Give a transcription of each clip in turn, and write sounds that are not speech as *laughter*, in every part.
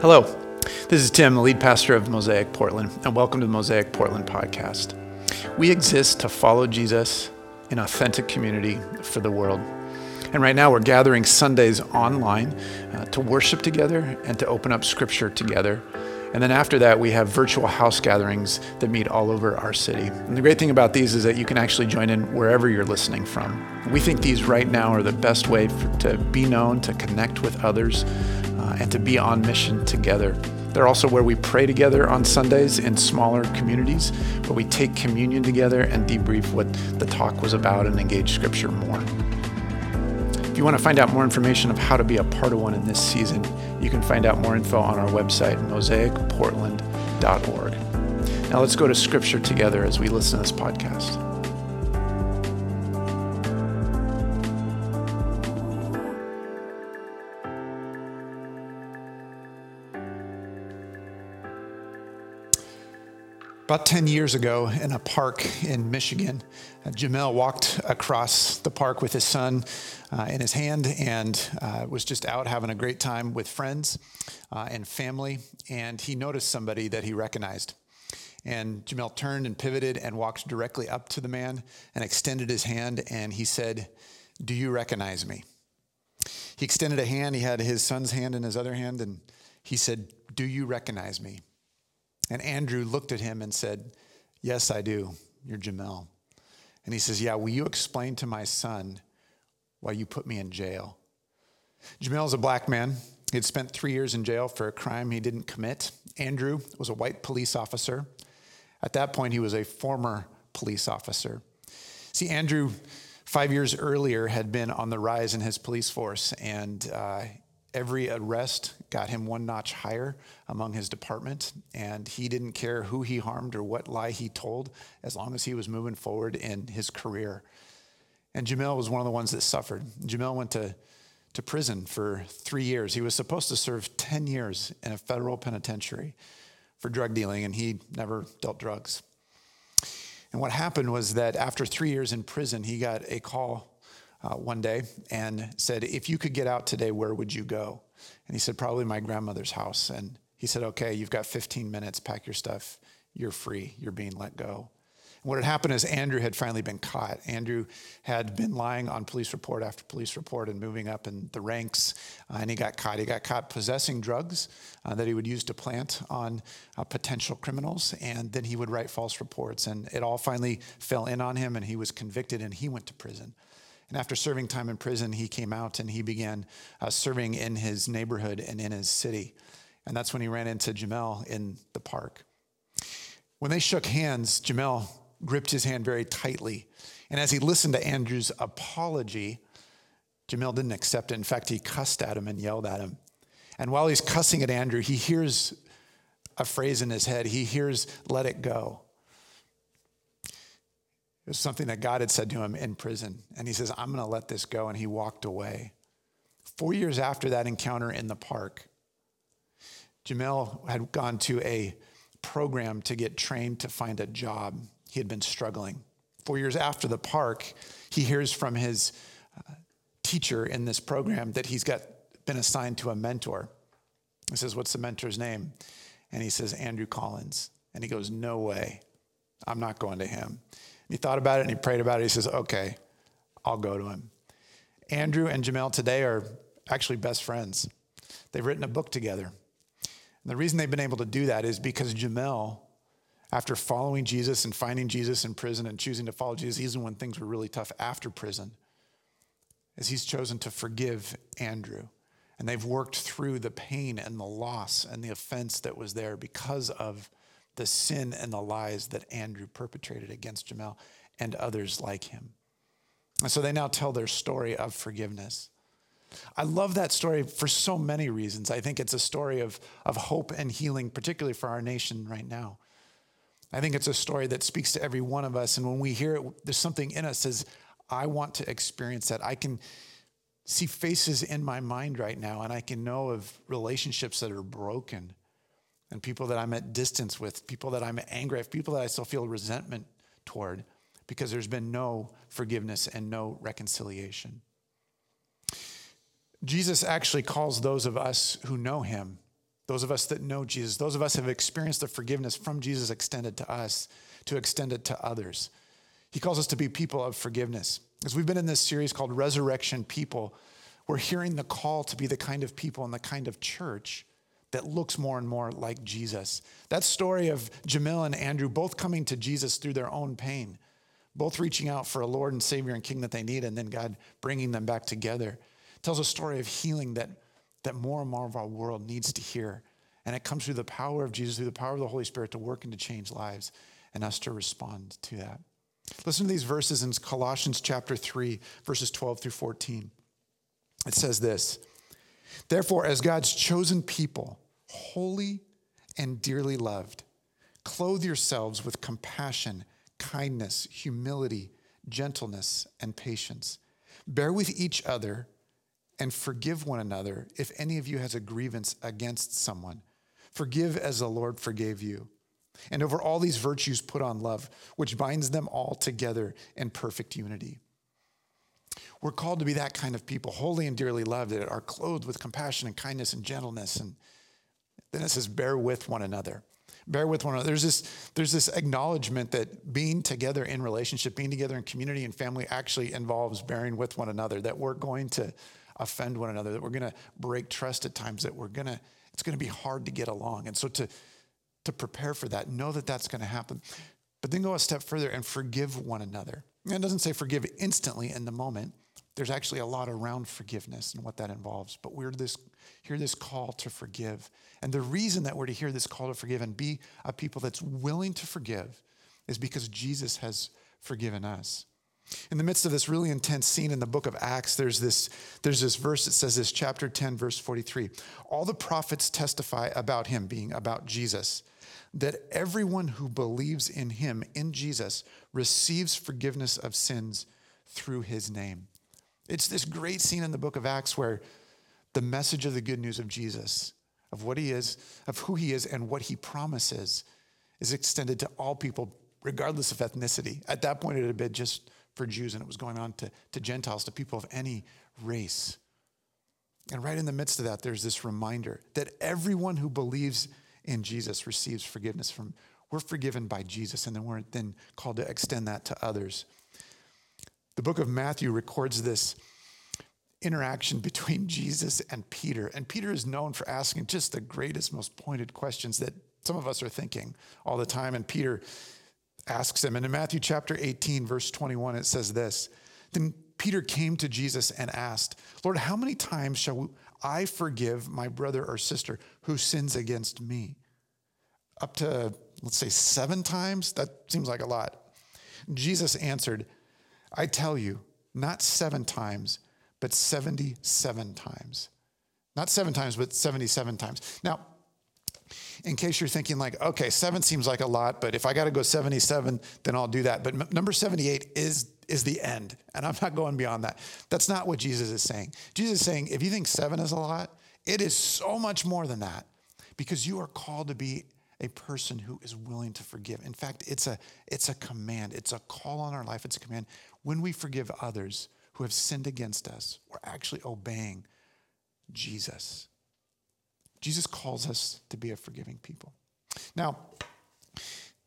Hello, this is Tim, the lead pastor of Mosaic Portland, and welcome to the Mosaic Portland podcast. We exist to follow Jesus in authentic community for the world. And right now, we're gathering Sundays online uh, to worship together and to open up scripture together. And then after that, we have virtual house gatherings that meet all over our city. And the great thing about these is that you can actually join in wherever you're listening from. We think these right now are the best way for, to be known, to connect with others, uh, and to be on mission together. They're also where we pray together on Sundays in smaller communities, where we take communion together and debrief what the talk was about and engage scripture more. If you want to find out more information of how to be a part of one in this season, you can find out more info on our website, mosaicportland.org. Now let's go to scripture together as we listen to this podcast. About 10 years ago, in a park in Michigan, uh, Jamel walked across the park with his son uh, in his hand and uh, was just out having a great time with friends uh, and family. And he noticed somebody that he recognized. And Jamel turned and pivoted and walked directly up to the man and extended his hand. And he said, Do you recognize me? He extended a hand. He had his son's hand in his other hand. And he said, Do you recognize me? And Andrew looked at him and said, Yes, I do. You're Jamel. And he says, Yeah, will you explain to my son why you put me in jail? Jamel is a black man. He had spent three years in jail for a crime he didn't commit. Andrew was a white police officer. At that point, he was a former police officer. See, Andrew, five years earlier, had been on the rise in his police force, and uh, every arrest got him one notch higher among his department, and he didn't care who he harmed or what lie he told as long as he was moving forward in his career. And Jamel was one of the ones that suffered. Jamel went to, to prison for three years. He was supposed to serve 10 years in a federal penitentiary for drug dealing, and he never dealt drugs. And what happened was that after three years in prison, he got a call uh, one day and said, If you could get out today, where would you go? And he said, Probably my grandmother's house. And he said, Okay, you've got 15 minutes, pack your stuff. You're free. You're being let go. And what had happened is Andrew had finally been caught. Andrew had been lying on police report after police report and moving up in the ranks, uh, and he got caught. He got caught possessing drugs uh, that he would use to plant on uh, potential criminals, and then he would write false reports. And it all finally fell in on him, and he was convicted, and he went to prison. And after serving time in prison, he came out and he began uh, serving in his neighborhood and in his city. And that's when he ran into Jamel in the park. When they shook hands, Jamel gripped his hand very tightly. And as he listened to Andrew's apology, Jamel didn't accept it. In fact, he cussed at him and yelled at him. And while he's cussing at Andrew, he hears a phrase in his head. He hears, let it go. It was something that God had said to him in prison. And he says, I'm going to let this go. And he walked away. Four years after that encounter in the park, Jamel had gone to a program to get trained to find a job. He had been struggling. Four years after the park, he hears from his uh, teacher in this program that he's got been assigned to a mentor. He says, What's the mentor's name? And he says, Andrew Collins. And he goes, No way. I'm not going to him. He thought about it and he prayed about it. He says, okay, I'll go to him. Andrew and Jamel today are actually best friends. They've written a book together. And the reason they've been able to do that is because Jamel, after following Jesus and finding Jesus in prison and choosing to follow Jesus, even when things were really tough after prison, is he's chosen to forgive Andrew. And they've worked through the pain and the loss and the offense that was there because of the sin and the lies that Andrew perpetrated against Jamel and others like him. And so they now tell their story of forgiveness. I love that story for so many reasons. I think it's a story of, of hope and healing, particularly for our nation right now. I think it's a story that speaks to every one of us. And when we hear it, there's something in us that says, I want to experience that. I can see faces in my mind right now, and I can know of relationships that are broken and people that I'm at distance with, people that I'm angry at, people that I still feel resentment toward because there's been no forgiveness and no reconciliation. Jesus actually calls those of us who know him, those of us that know Jesus, those of us have experienced the forgiveness from Jesus extended to us, to extend it to others. He calls us to be people of forgiveness. As we've been in this series called Resurrection People, we're hearing the call to be the kind of people and the kind of church that looks more and more like Jesus. That story of Jamil and Andrew both coming to Jesus through their own pain, both reaching out for a Lord and Savior and King that they need, and then God bringing them back together, tells a story of healing that, that more and more of our world needs to hear. And it comes through the power of Jesus, through the power of the Holy Spirit to work and to change lives, and us to respond to that. Listen to these verses in Colossians chapter 3, verses 12 through 14. It says this Therefore, as God's chosen people, holy and dearly loved, clothe yourselves with compassion, kindness, humility, gentleness, and patience. Bear with each other and forgive one another if any of you has a grievance against someone. Forgive as the Lord forgave you. And over all these virtues, put on love, which binds them all together in perfect unity. We're called to be that kind of people, holy and dearly loved, that are clothed with compassion and kindness and gentleness. And then it says, bear with one another. Bear with one another. There's this, there's this acknowledgement that being together in relationship, being together in community and family actually involves bearing with one another, that we're going to offend one another, that we're going to break trust at times, that we're going to, it's going to be hard to get along. And so to, to prepare for that, know that that's going to happen. But then go a step further and forgive one another. And it doesn't say forgive instantly in the moment. There's actually a lot around forgiveness and what that involves. But we're this hear this call to forgive. And the reason that we're to hear this call to forgive and be a people that's willing to forgive is because Jesus has forgiven us. In the midst of this really intense scene in the book of Acts, there's this, there's this verse that says this, chapter 10, verse 43. All the prophets testify about him, being about Jesus, that everyone who believes in him, in Jesus, receives forgiveness of sins through his name. It's this great scene in the book of Acts where the message of the good news of Jesus, of what he is, of who he is, and what he promises is extended to all people, regardless of ethnicity. At that point, it had been just for Jews, and it was going on to, to Gentiles, to people of any race. And right in the midst of that, there's this reminder that everyone who believes in Jesus receives forgiveness from, we're forgiven by Jesus, and then we're then called to extend that to others. The book of Matthew records this interaction between Jesus and Peter. And Peter is known for asking just the greatest, most pointed questions that some of us are thinking all the time. And Peter asks him. And in Matthew chapter 18, verse 21, it says this Then Peter came to Jesus and asked, Lord, how many times shall I forgive my brother or sister who sins against me? Up to, let's say, seven times? That seems like a lot. Jesus answered, I tell you, not seven times, but 77 times. Not seven times, but 77 times. Now, in case you're thinking like, okay, seven seems like a lot, but if I got to go 77, then I'll do that. But m- number 78 is is the end, and I'm not going beyond that. That's not what Jesus is saying. Jesus is saying, if you think seven is a lot, it is so much more than that, because you are called to be a person who is willing to forgive. In fact, it's a it's a command. It's a call on our life. It's a command. When we forgive others who have sinned against us, we're actually obeying Jesus. Jesus calls us to be a forgiving people. Now,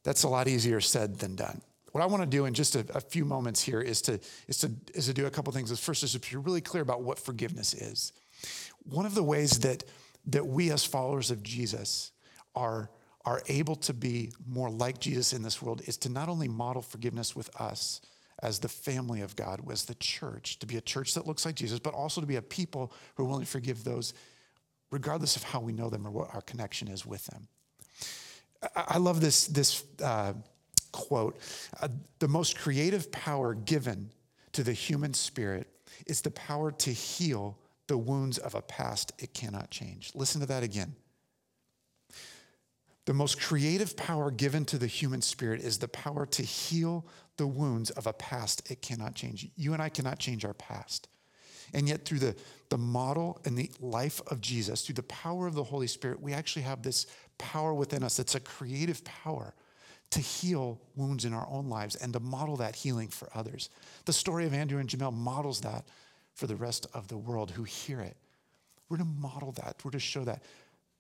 that's a lot easier said than done. What I want to do in just a, a, few moments here is to, is, to, is to do a couple things. First is to be really clear about what forgiveness is. One of the ways that, that we as followers of Jesus are, are able to be more like Jesus in this world is to not only model forgiveness with us as the family of God, as the church, to be a church that looks like Jesus, but also to be a people who are willing to forgive those regardless of how we know them or what our connection is with them. I love this, this uh, quote uh, The most creative power given to the human spirit is the power to heal the wounds of a past it cannot change. Listen to that again. The most creative power given to the human spirit is the power to heal the wounds of a past it cannot change. You and I cannot change our past. And yet, through the, the model and the life of Jesus, through the power of the Holy Spirit, we actually have this power within us that's a creative power to heal wounds in our own lives and to model that healing for others. The story of Andrew and Jamel models that for the rest of the world who hear it. We're to model that, we're to show that.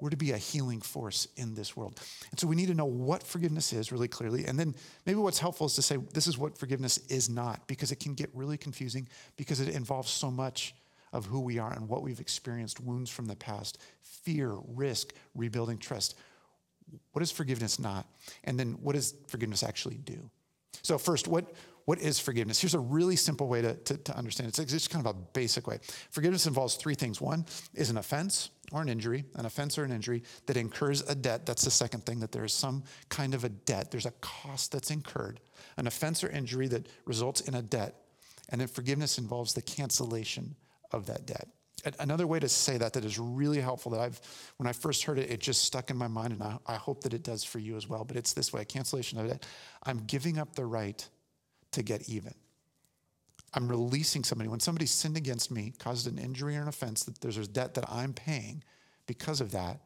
We're to be a healing force in this world. And so we need to know what forgiveness is really clearly. And then maybe what's helpful is to say this is what forgiveness is not, because it can get really confusing because it involves so much of who we are and what we've experienced, wounds from the past, fear, risk, rebuilding trust. What is forgiveness not? And then what does forgiveness actually do? So, first, what, what is forgiveness? Here's a really simple way to, to, to understand it. It's just kind of a basic way. Forgiveness involves three things. One is an offense or an injury, an offense or an injury that incurs a debt. That's the second thing, that there is some kind of a debt. There's a cost that's incurred, an offense or injury that results in a debt. And then forgiveness involves the cancellation of that debt. Another way to say that that is really helpful that I've, when I first heard it, it just stuck in my mind, and I, I hope that it does for you as well. But it's this way cancellation of debt. I'm giving up the right to get even. I'm releasing somebody. When somebody sinned against me, caused an injury or an offense, that there's a debt that I'm paying because of that.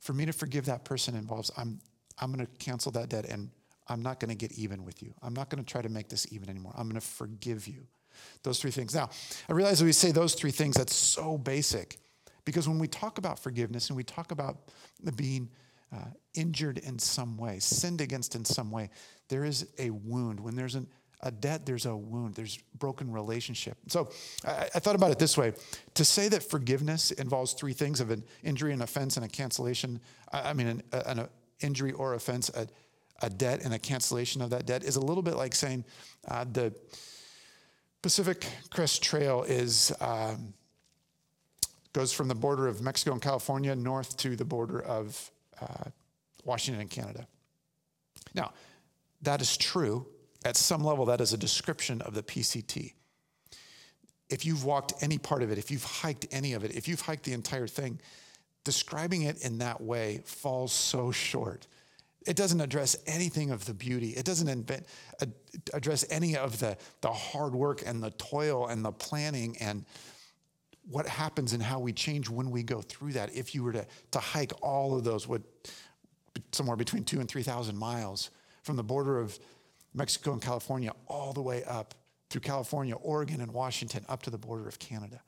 For me to forgive that person involves I'm, I'm going to cancel that debt and I'm not going to get even with you. I'm not going to try to make this even anymore. I'm going to forgive you. Those three things. Now, I realize we say those three things, that's so basic because when we talk about forgiveness and we talk about being uh, injured in some way, sinned against in some way, there is a wound. When there's an a debt, there's a wound, there's broken relationship. So I, I, thought about it this way to say that forgiveness involves three things of an injury, an offense, and a cancellation, I, mean, an, an injury or offense, a, a, debt, and a cancellation of that debt is a little bit like saying uh, the Pacific Crest Trail is. Um, goes from the border of Mexico and California north to the border of uh, Washington and Canada. Now, that is true at some level, that is a description of the PCT. If you've walked any part of it, if you've hiked any of it, if you've hiked the entire thing, describing it in that way falls so short. It doesn't address anything of the beauty. It doesn't invent, uh, address any of the, the hard work and the toil and the planning and what happens and how we change when we go through that. If you were to, to hike all of those, what, somewhere between two and 3,000 miles from the border of Mexico and California, all the way up through California, Oregon, and Washington, up to the border of Canada.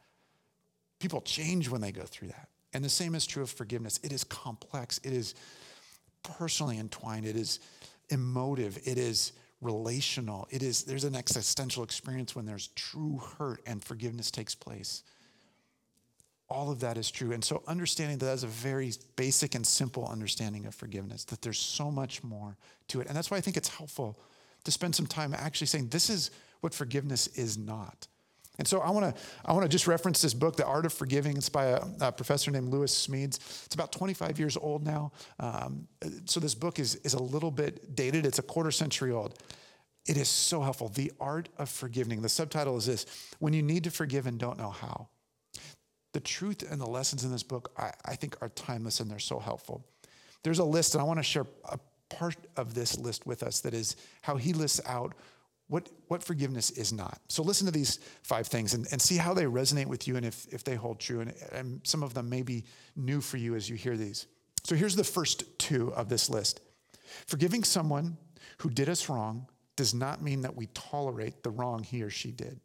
People change when they go through that. And the same is true of forgiveness. It is complex, it is personally entwined, it is emotive, it is relational. It is there's an existential experience when there's true hurt and forgiveness takes place. All of that is true. And so understanding that that's a very basic and simple understanding of forgiveness, that there's so much more to it. And that's why I think it's helpful to spend some time actually saying, this is what forgiveness is not. And so I want to I want to just reference this book, The Art of Forgiving. It's by a, a professor named Lewis Smedes. It's about 25 years old now. Um, so this book is is a little bit dated. It's a quarter century old. It is so helpful. The Art of Forgiving. The subtitle is this: When you need to forgive and don't know how. The truth and the lessons in this book, I, I think, are timeless and they're so helpful. There's a list, and I want to share a part of this list with us that is how he lists out what, what forgiveness is not. So listen to these five things and, and see how they resonate with you and if, if they hold true. And, and some of them may be new for you as you hear these. So here's the first two of this list Forgiving someone who did us wrong does not mean that we tolerate the wrong he or she did.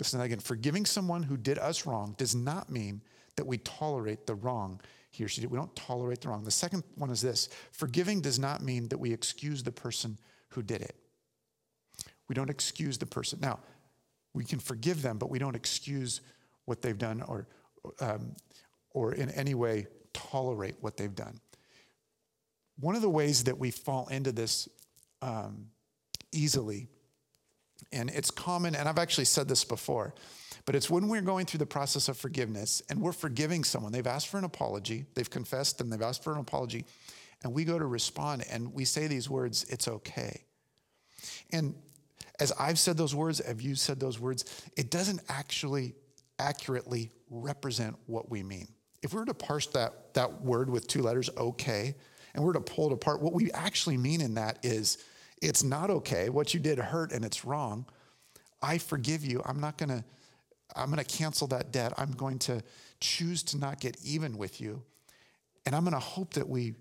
Listen again. Forgiving someone who did us wrong does not mean that we tolerate the wrong he or she did. We don't tolerate the wrong. The second one is this forgiving does not mean that we excuse the person who did it. We don't excuse the person. Now, we can forgive them, but we don't excuse what they've done or, um, or in any way tolerate what they've done. One of the ways that we fall into this um, easily, and it's common, and I've actually said this before, but it's when we're going through the process of forgiveness and we're forgiving someone, they've asked for an apology, they've confessed and they've asked for an apology, and we go to respond and we say these words, it's okay. And as I've said those words, have you said those words, it doesn't actually accurately represent what we mean. If we were to parse that, that word with two letters, okay, and we're to pull it apart, what we actually mean in that is it's not okay. What you did hurt and it's wrong. I forgive you. I'm not going to I'm going to cancel that debt. I'm going to choose to not get even with you. And I'm going to hope that we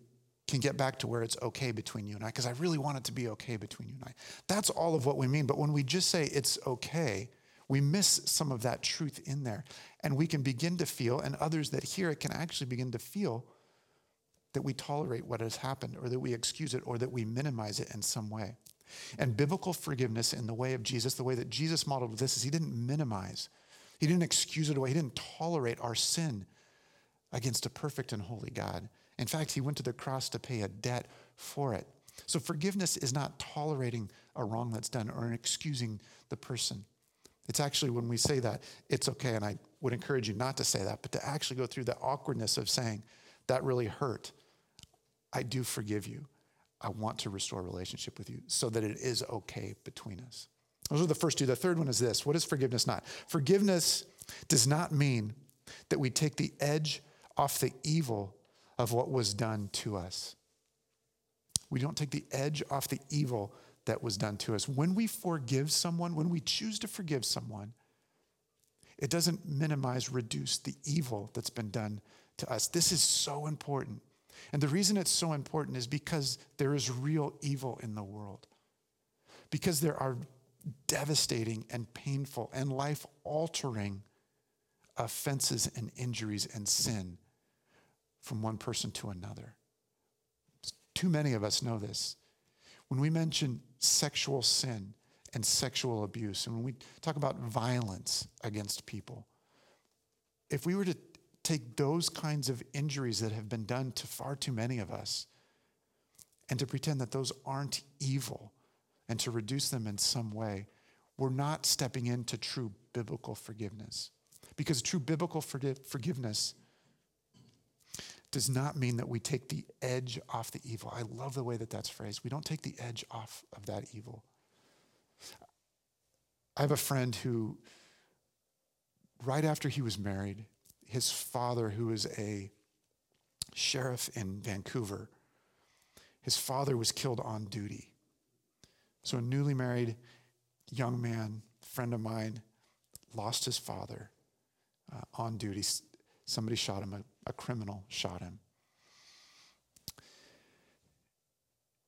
can get back to where it's okay between you and I, because I really want it to be okay between you and I. That's all of what we mean. But when we just say it's okay, We miss some of that truth in there. And we can begin to feel, and others that hear it can actually begin to feel that we tolerate what has happened, or that we excuse it, or that we minimize it in some way. And biblical forgiveness in the way of Jesus, the way that Jesus modeled this, is he didn't minimize, he didn't excuse it away, he didn't tolerate our sin against a perfect and holy God. In fact, he went to the cross to pay a debt for it. So forgiveness is not tolerating a wrong that's done or excusing the person. It's actually when we say that, it's okay. And I would encourage you not to say that, but to actually go through the awkwardness of saying, that really hurt. I do forgive you. I want to restore relationship with you so that it is okay between us. Those are the first two. The third one is this What is forgiveness not? Forgiveness does not mean that we take the edge off the evil of what was done to us. We don't take the edge off the evil that was done to us. When we forgive someone, when we choose to forgive someone, it doesn't minimize, reduce the evil that's been done to us. This is so important. And the reason it's so important is because there is real evil in the world. Because there are devastating and painful and life altering offenses and injuries and sin from one person to another. Too many of us know this. When we mention sexual sin and sexual abuse, and when we talk about violence against people, if we were to take those kinds of injuries that have been done to far too many of us and to pretend that those aren't evil and to reduce them in some way, we're not stepping into true biblical forgiveness. Because true biblical forgiveness does not mean that we take the edge off the evil. I love the way that that's phrased. We don't take the edge off of that evil. I have a friend who, right after he was married, his father, who was a sheriff in Vancouver, his father was killed on duty. So, a newly married young man, friend of mine, lost his father uh, on duty. Somebody shot him, a, a criminal shot him.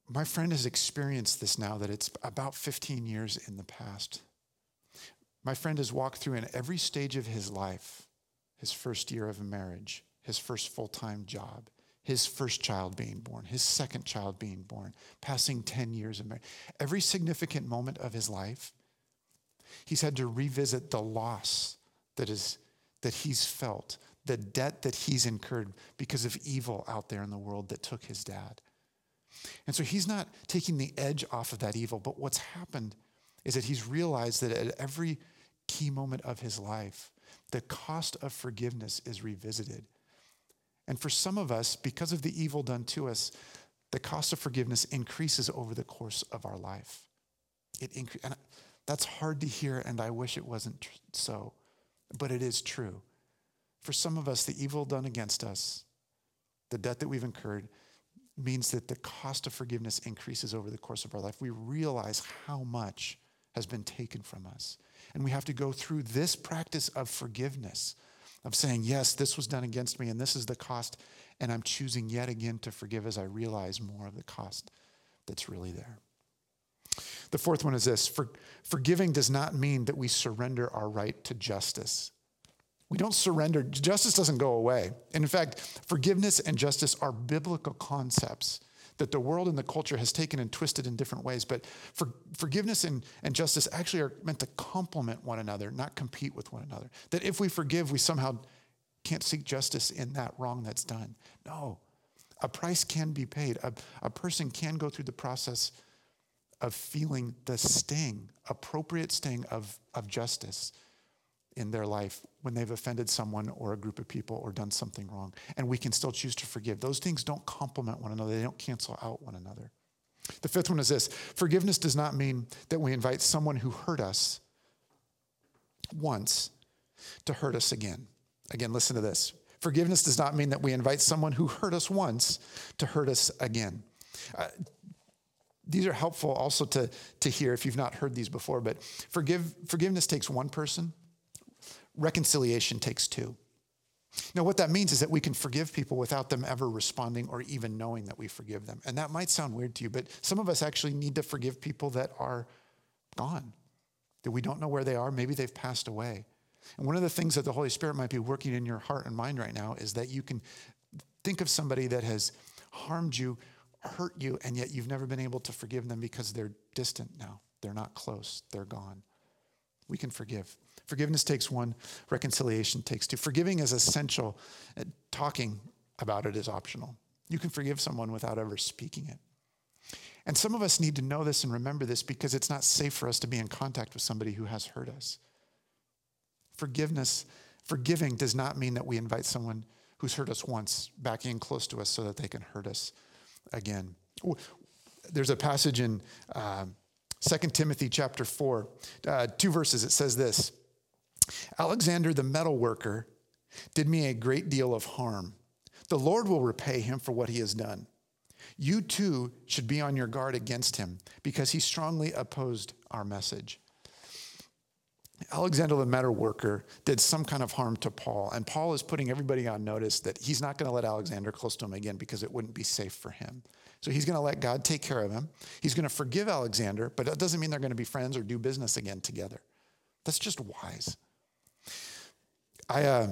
My friend has experienced this now that it's about 15 years in the past. My friend has walked through in every stage of his life his first year of marriage, his first full time job, his first child being born, his second child being born, passing 10 years of marriage. Every significant moment of his life, he's had to revisit the loss that, is, that he's felt, the debt that he's incurred because of evil out there in the world that took his dad. And so he's not taking the edge off of that evil, but what's happened is that he's realized that at every key moment of his life, the cost of forgiveness is revisited. And for some of us, because of the evil done to us, the cost of forgiveness increases over the course of our life. It incre- and that's hard to hear, and I wish it wasn't tr- so, but it is true. For some of us, the evil done against us, the debt that we've incurred, means that the cost of forgiveness increases over the course of our life. We realize how much has been taken from us. And we have to go through this practice of forgiveness, of saying, yes, this was done against me and this is the cost. And I'm choosing yet again to forgive as I realize more of the cost that's really there. The fourth one is this For, forgiving does not mean that we surrender our right to justice. We don't surrender, justice doesn't go away. And in fact, forgiveness and justice are biblical concepts that the world and the culture has taken and twisted in different ways. But for, forgiveness and, and justice actually are meant to complement one another, not compete with one another. That if we forgive, we somehow can't seek justice in that wrong that's done. No, a price can be paid. A, a person can go through the process of feeling the sting, appropriate sting of, of justice in their life when they've offended someone or a group of people or done something wrong. And we can still choose to forgive. Those things don't complement one another, they don't cancel out one another. The fifth one is this forgiveness does not mean that we invite someone who hurt us once to hurt us again. Again, listen to this. Forgiveness does not mean that we invite someone who hurt us once to hurt us again. Uh, these are helpful also to, to hear if you've not heard these before, but forgive, forgiveness takes one person reconciliation takes two. Now, what that means is that we can forgive people without them ever responding or even knowing that we forgive them. And that might sound weird to you, but some of us actually need to forgive people that are gone, that we don't know where they are. Maybe they've passed away. And one of the things that the Holy Spirit might be working in your heart and mind right now is that you can think of somebody that has harmed you, hurt you, and yet you've never been able to forgive them because they're distant now. They're not close, they're gone. We can forgive. Forgiveness takes one, reconciliation takes two. Forgiving is essential, talking about it is optional. You can forgive someone without ever speaking it. And some of us need to know this and remember this because it's not safe for us to be in contact with somebody who has hurt us. Forgiveness, forgiving does not mean that we invite someone who's hurt us once back in close to us so that they can hurt us again. There's a passage in uh, 2 Timothy chapter 4, uh, two verses. It says this Alexander the metal worker did me a great deal of harm. The Lord will repay him for what he has done. You too should be on your guard against him because he strongly opposed our message. Alexander the metal worker did some kind of harm to Paul, and Paul is putting everybody on notice that he's not going to let Alexander close to him again because it wouldn't be safe for him. So he's going to let God take care of him. He's going to forgive Alexander, but that doesn't mean they're going to be friends or do business again together. That's just wise. I, uh,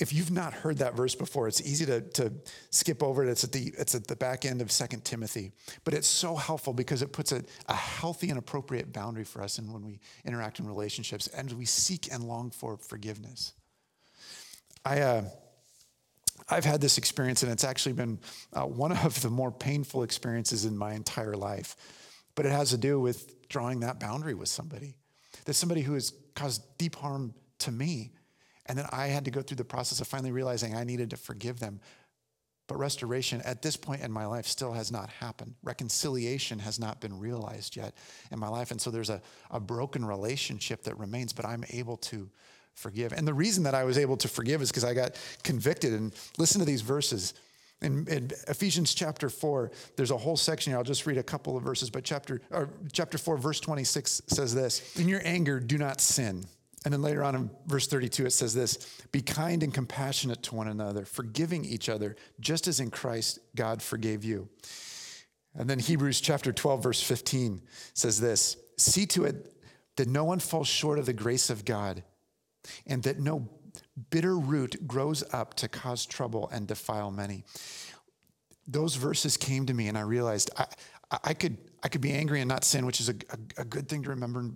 if you've not heard that verse before, it's easy to, to skip over it. It's at, the, it's at the back end of Second Timothy. But it's so helpful because it puts a, a healthy and appropriate boundary for us and when we interact in relationships and we seek and long for forgiveness. I, uh, I've had this experience, and it's actually been uh, one of the more painful experiences in my entire life. But it has to do with drawing that boundary with somebody. There's somebody who has caused deep harm to me and then I had to go through the process of finally realizing I needed to forgive them. But restoration at this point in my life still has not happened. Reconciliation has not been realized yet in my life. And so there's a, a broken relationship that remains, but I'm able to forgive. And the reason that I was able to forgive is because I got convicted. And listen to these verses. In, in, Ephesians chapter 4, there's a whole section here. I'll just read a couple of verses, but chapter, chapter 4, verse 26 says this In your anger, do not sin. And then later on in verse 32, it says this Be kind and compassionate to one another, forgiving each other, just as in Christ God forgave you. And then Hebrews chapter 12, verse 15 says this See to it that no one falls short of the grace of God, and that no bitter root grows up to cause trouble and defile many. Those verses came to me, and I realized I, I, could, I could be angry and not sin, which is a, a, a good thing to remember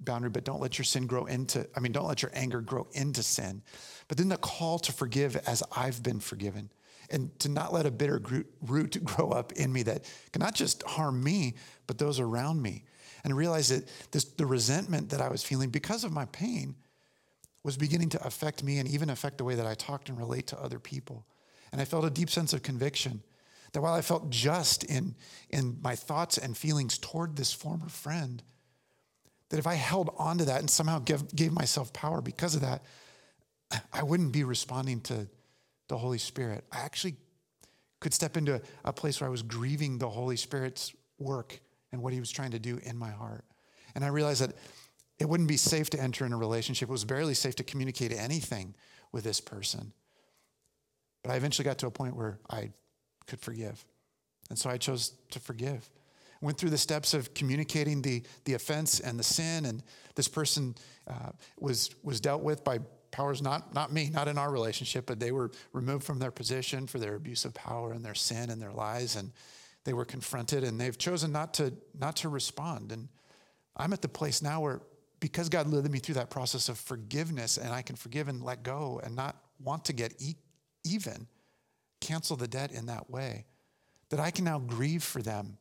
boundary, but don't let your sin grow into, I mean, don't let your anger grow into sin. But then the call to forgive as I've been forgiven and to not let a bitter root *laughs* grow up in me that can not just harm me, but those around me. And realize that this, the resentment that I was feeling because of my pain was beginning to affect me and even affect the way that I talked and relate to other people. And I felt a deep sense of conviction that while I felt just in, in my thoughts and feelings toward this former friend, that if I held on to that and somehow give, gave myself power because of that, I wouldn't be responding to the Holy Spirit. I actually could step into a place where I was grieving the Holy Spirit's work and what he was trying to do in my heart. And I realized that it wouldn't be safe to enter in a relationship. It was barely safe to communicate anything with this person. But I eventually got to a point where I could forgive. And so I chose to forgive went through the steps of communicating the, the offense and the sin, and this person uh, was, was dealt with by powers not, not me, not in our relationship, but they were removed from their position for their abuse of power and their sin and their lies, and they were confronted, and they've chosen not to, not to respond. And I'm at the place now where because God led me through that process of forgiveness, and I can forgive and let go and not want to get e- even, cancel the debt in that way, that I can now grieve for them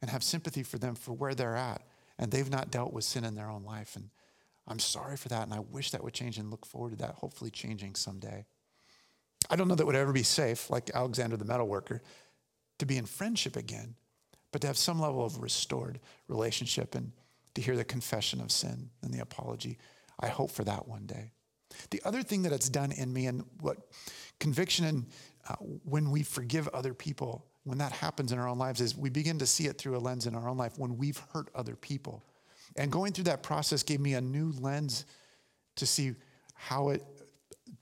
and have sympathy for them for where they're at. And they've not dealt with sin in their own life. And I'm sorry for that. And I wish that would change and look forward to that hopefully changing someday. I don't know that would ever be safe, like Alexander the metal worker, to be in friendship again, but to have some level of restored relationship and to hear the confession of sin and the apology. I hope for that one day. The other thing that it's done in me and what conviction and uh, when we forgive other people when that happens in our own lives is we begin to see it through a lens in our own life when we've hurt other people. And going through that process gave me a new lens to see how it,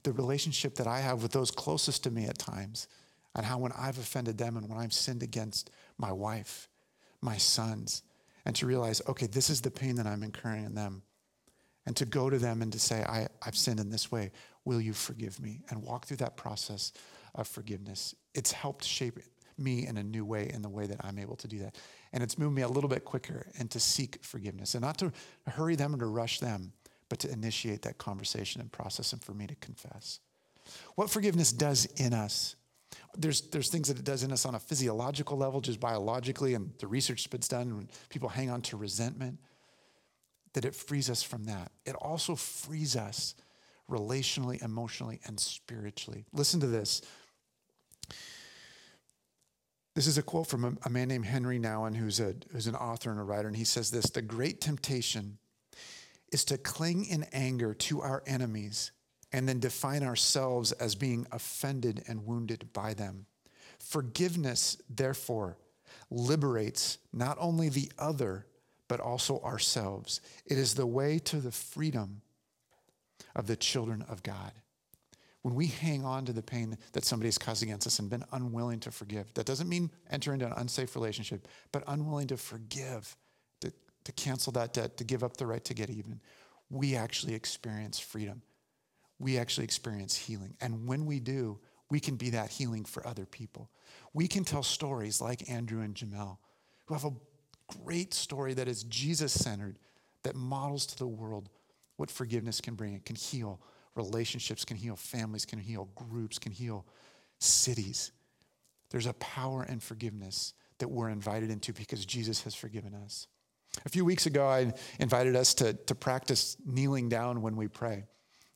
the relationship that I have with those closest to me at times, and how when I've offended them and when I've sinned against my wife, my sons, and to realize, okay, this is the pain that I'm incurring in them. And to go to them and to say, I, I've sinned in this way. Will you forgive me? And walk through that process of forgiveness. It's helped shape me in a new way in the way that I'm able to do that. And it's moved me a little bit quicker and to seek forgiveness and not to hurry them or to rush them, but to initiate that conversation and process and for me to confess. What forgiveness does in us. There's, there's things that it does in us on a physiological level, just biologically, and the research that's done when people hang on to resentment, that it frees us from that. It also frees us relationally, emotionally, and spiritually. Listen to this. This is a quote from a, a man named Henry Nouwen, who's, a, who's an author and a writer, and he says this The great temptation is to cling in anger to our enemies and then define ourselves as being offended and wounded by them. Forgiveness, therefore, liberates not only the other, but also ourselves. It is the way to the freedom of the children of God. When we hang on to the pain that somebody has caused against us and been unwilling to forgive, that doesn't mean enter into an unsafe relationship, but unwilling to forgive, to, to cancel that debt, to give up the right to get even, we actually experience freedom. We actually experience healing. And when we do, we can be that healing for other people. We can tell stories like Andrew and Jamel, who have a great story that is Jesus centered, that models to the world what forgiveness can bring. It can heal relationships can heal, families can heal, groups can heal, cities. There's a power in forgiveness that we're invited into because Jesus has forgiven us. A few weeks ago, I invited us to, to practice kneeling down when we pray.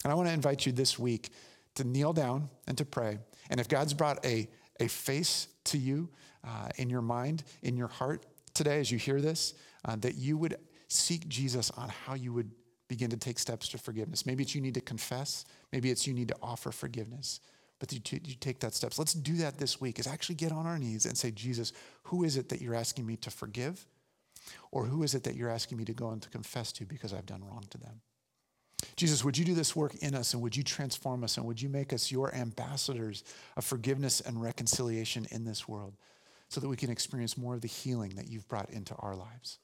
And I want to invite you this week to kneel down and to pray. And if God's brought a, a face to you uh, in your mind, in your heart today as you hear this, uh, that you would seek Jesus on how you would begin to take steps to forgiveness. Maybe it's you need to confess. Maybe it's you need to offer forgiveness. But you, you take that steps. Let's do that this week. Is actually get on our knees and say, Jesus, who is it that you're asking me to forgive? Or who is it that you're asking me to go and to confess to because I've done wrong to them? Jesus, would you do this work in us and would you transform us and would you make us your ambassadors of forgiveness and reconciliation in this world so that we can experience more of the healing that you've brought into our lives?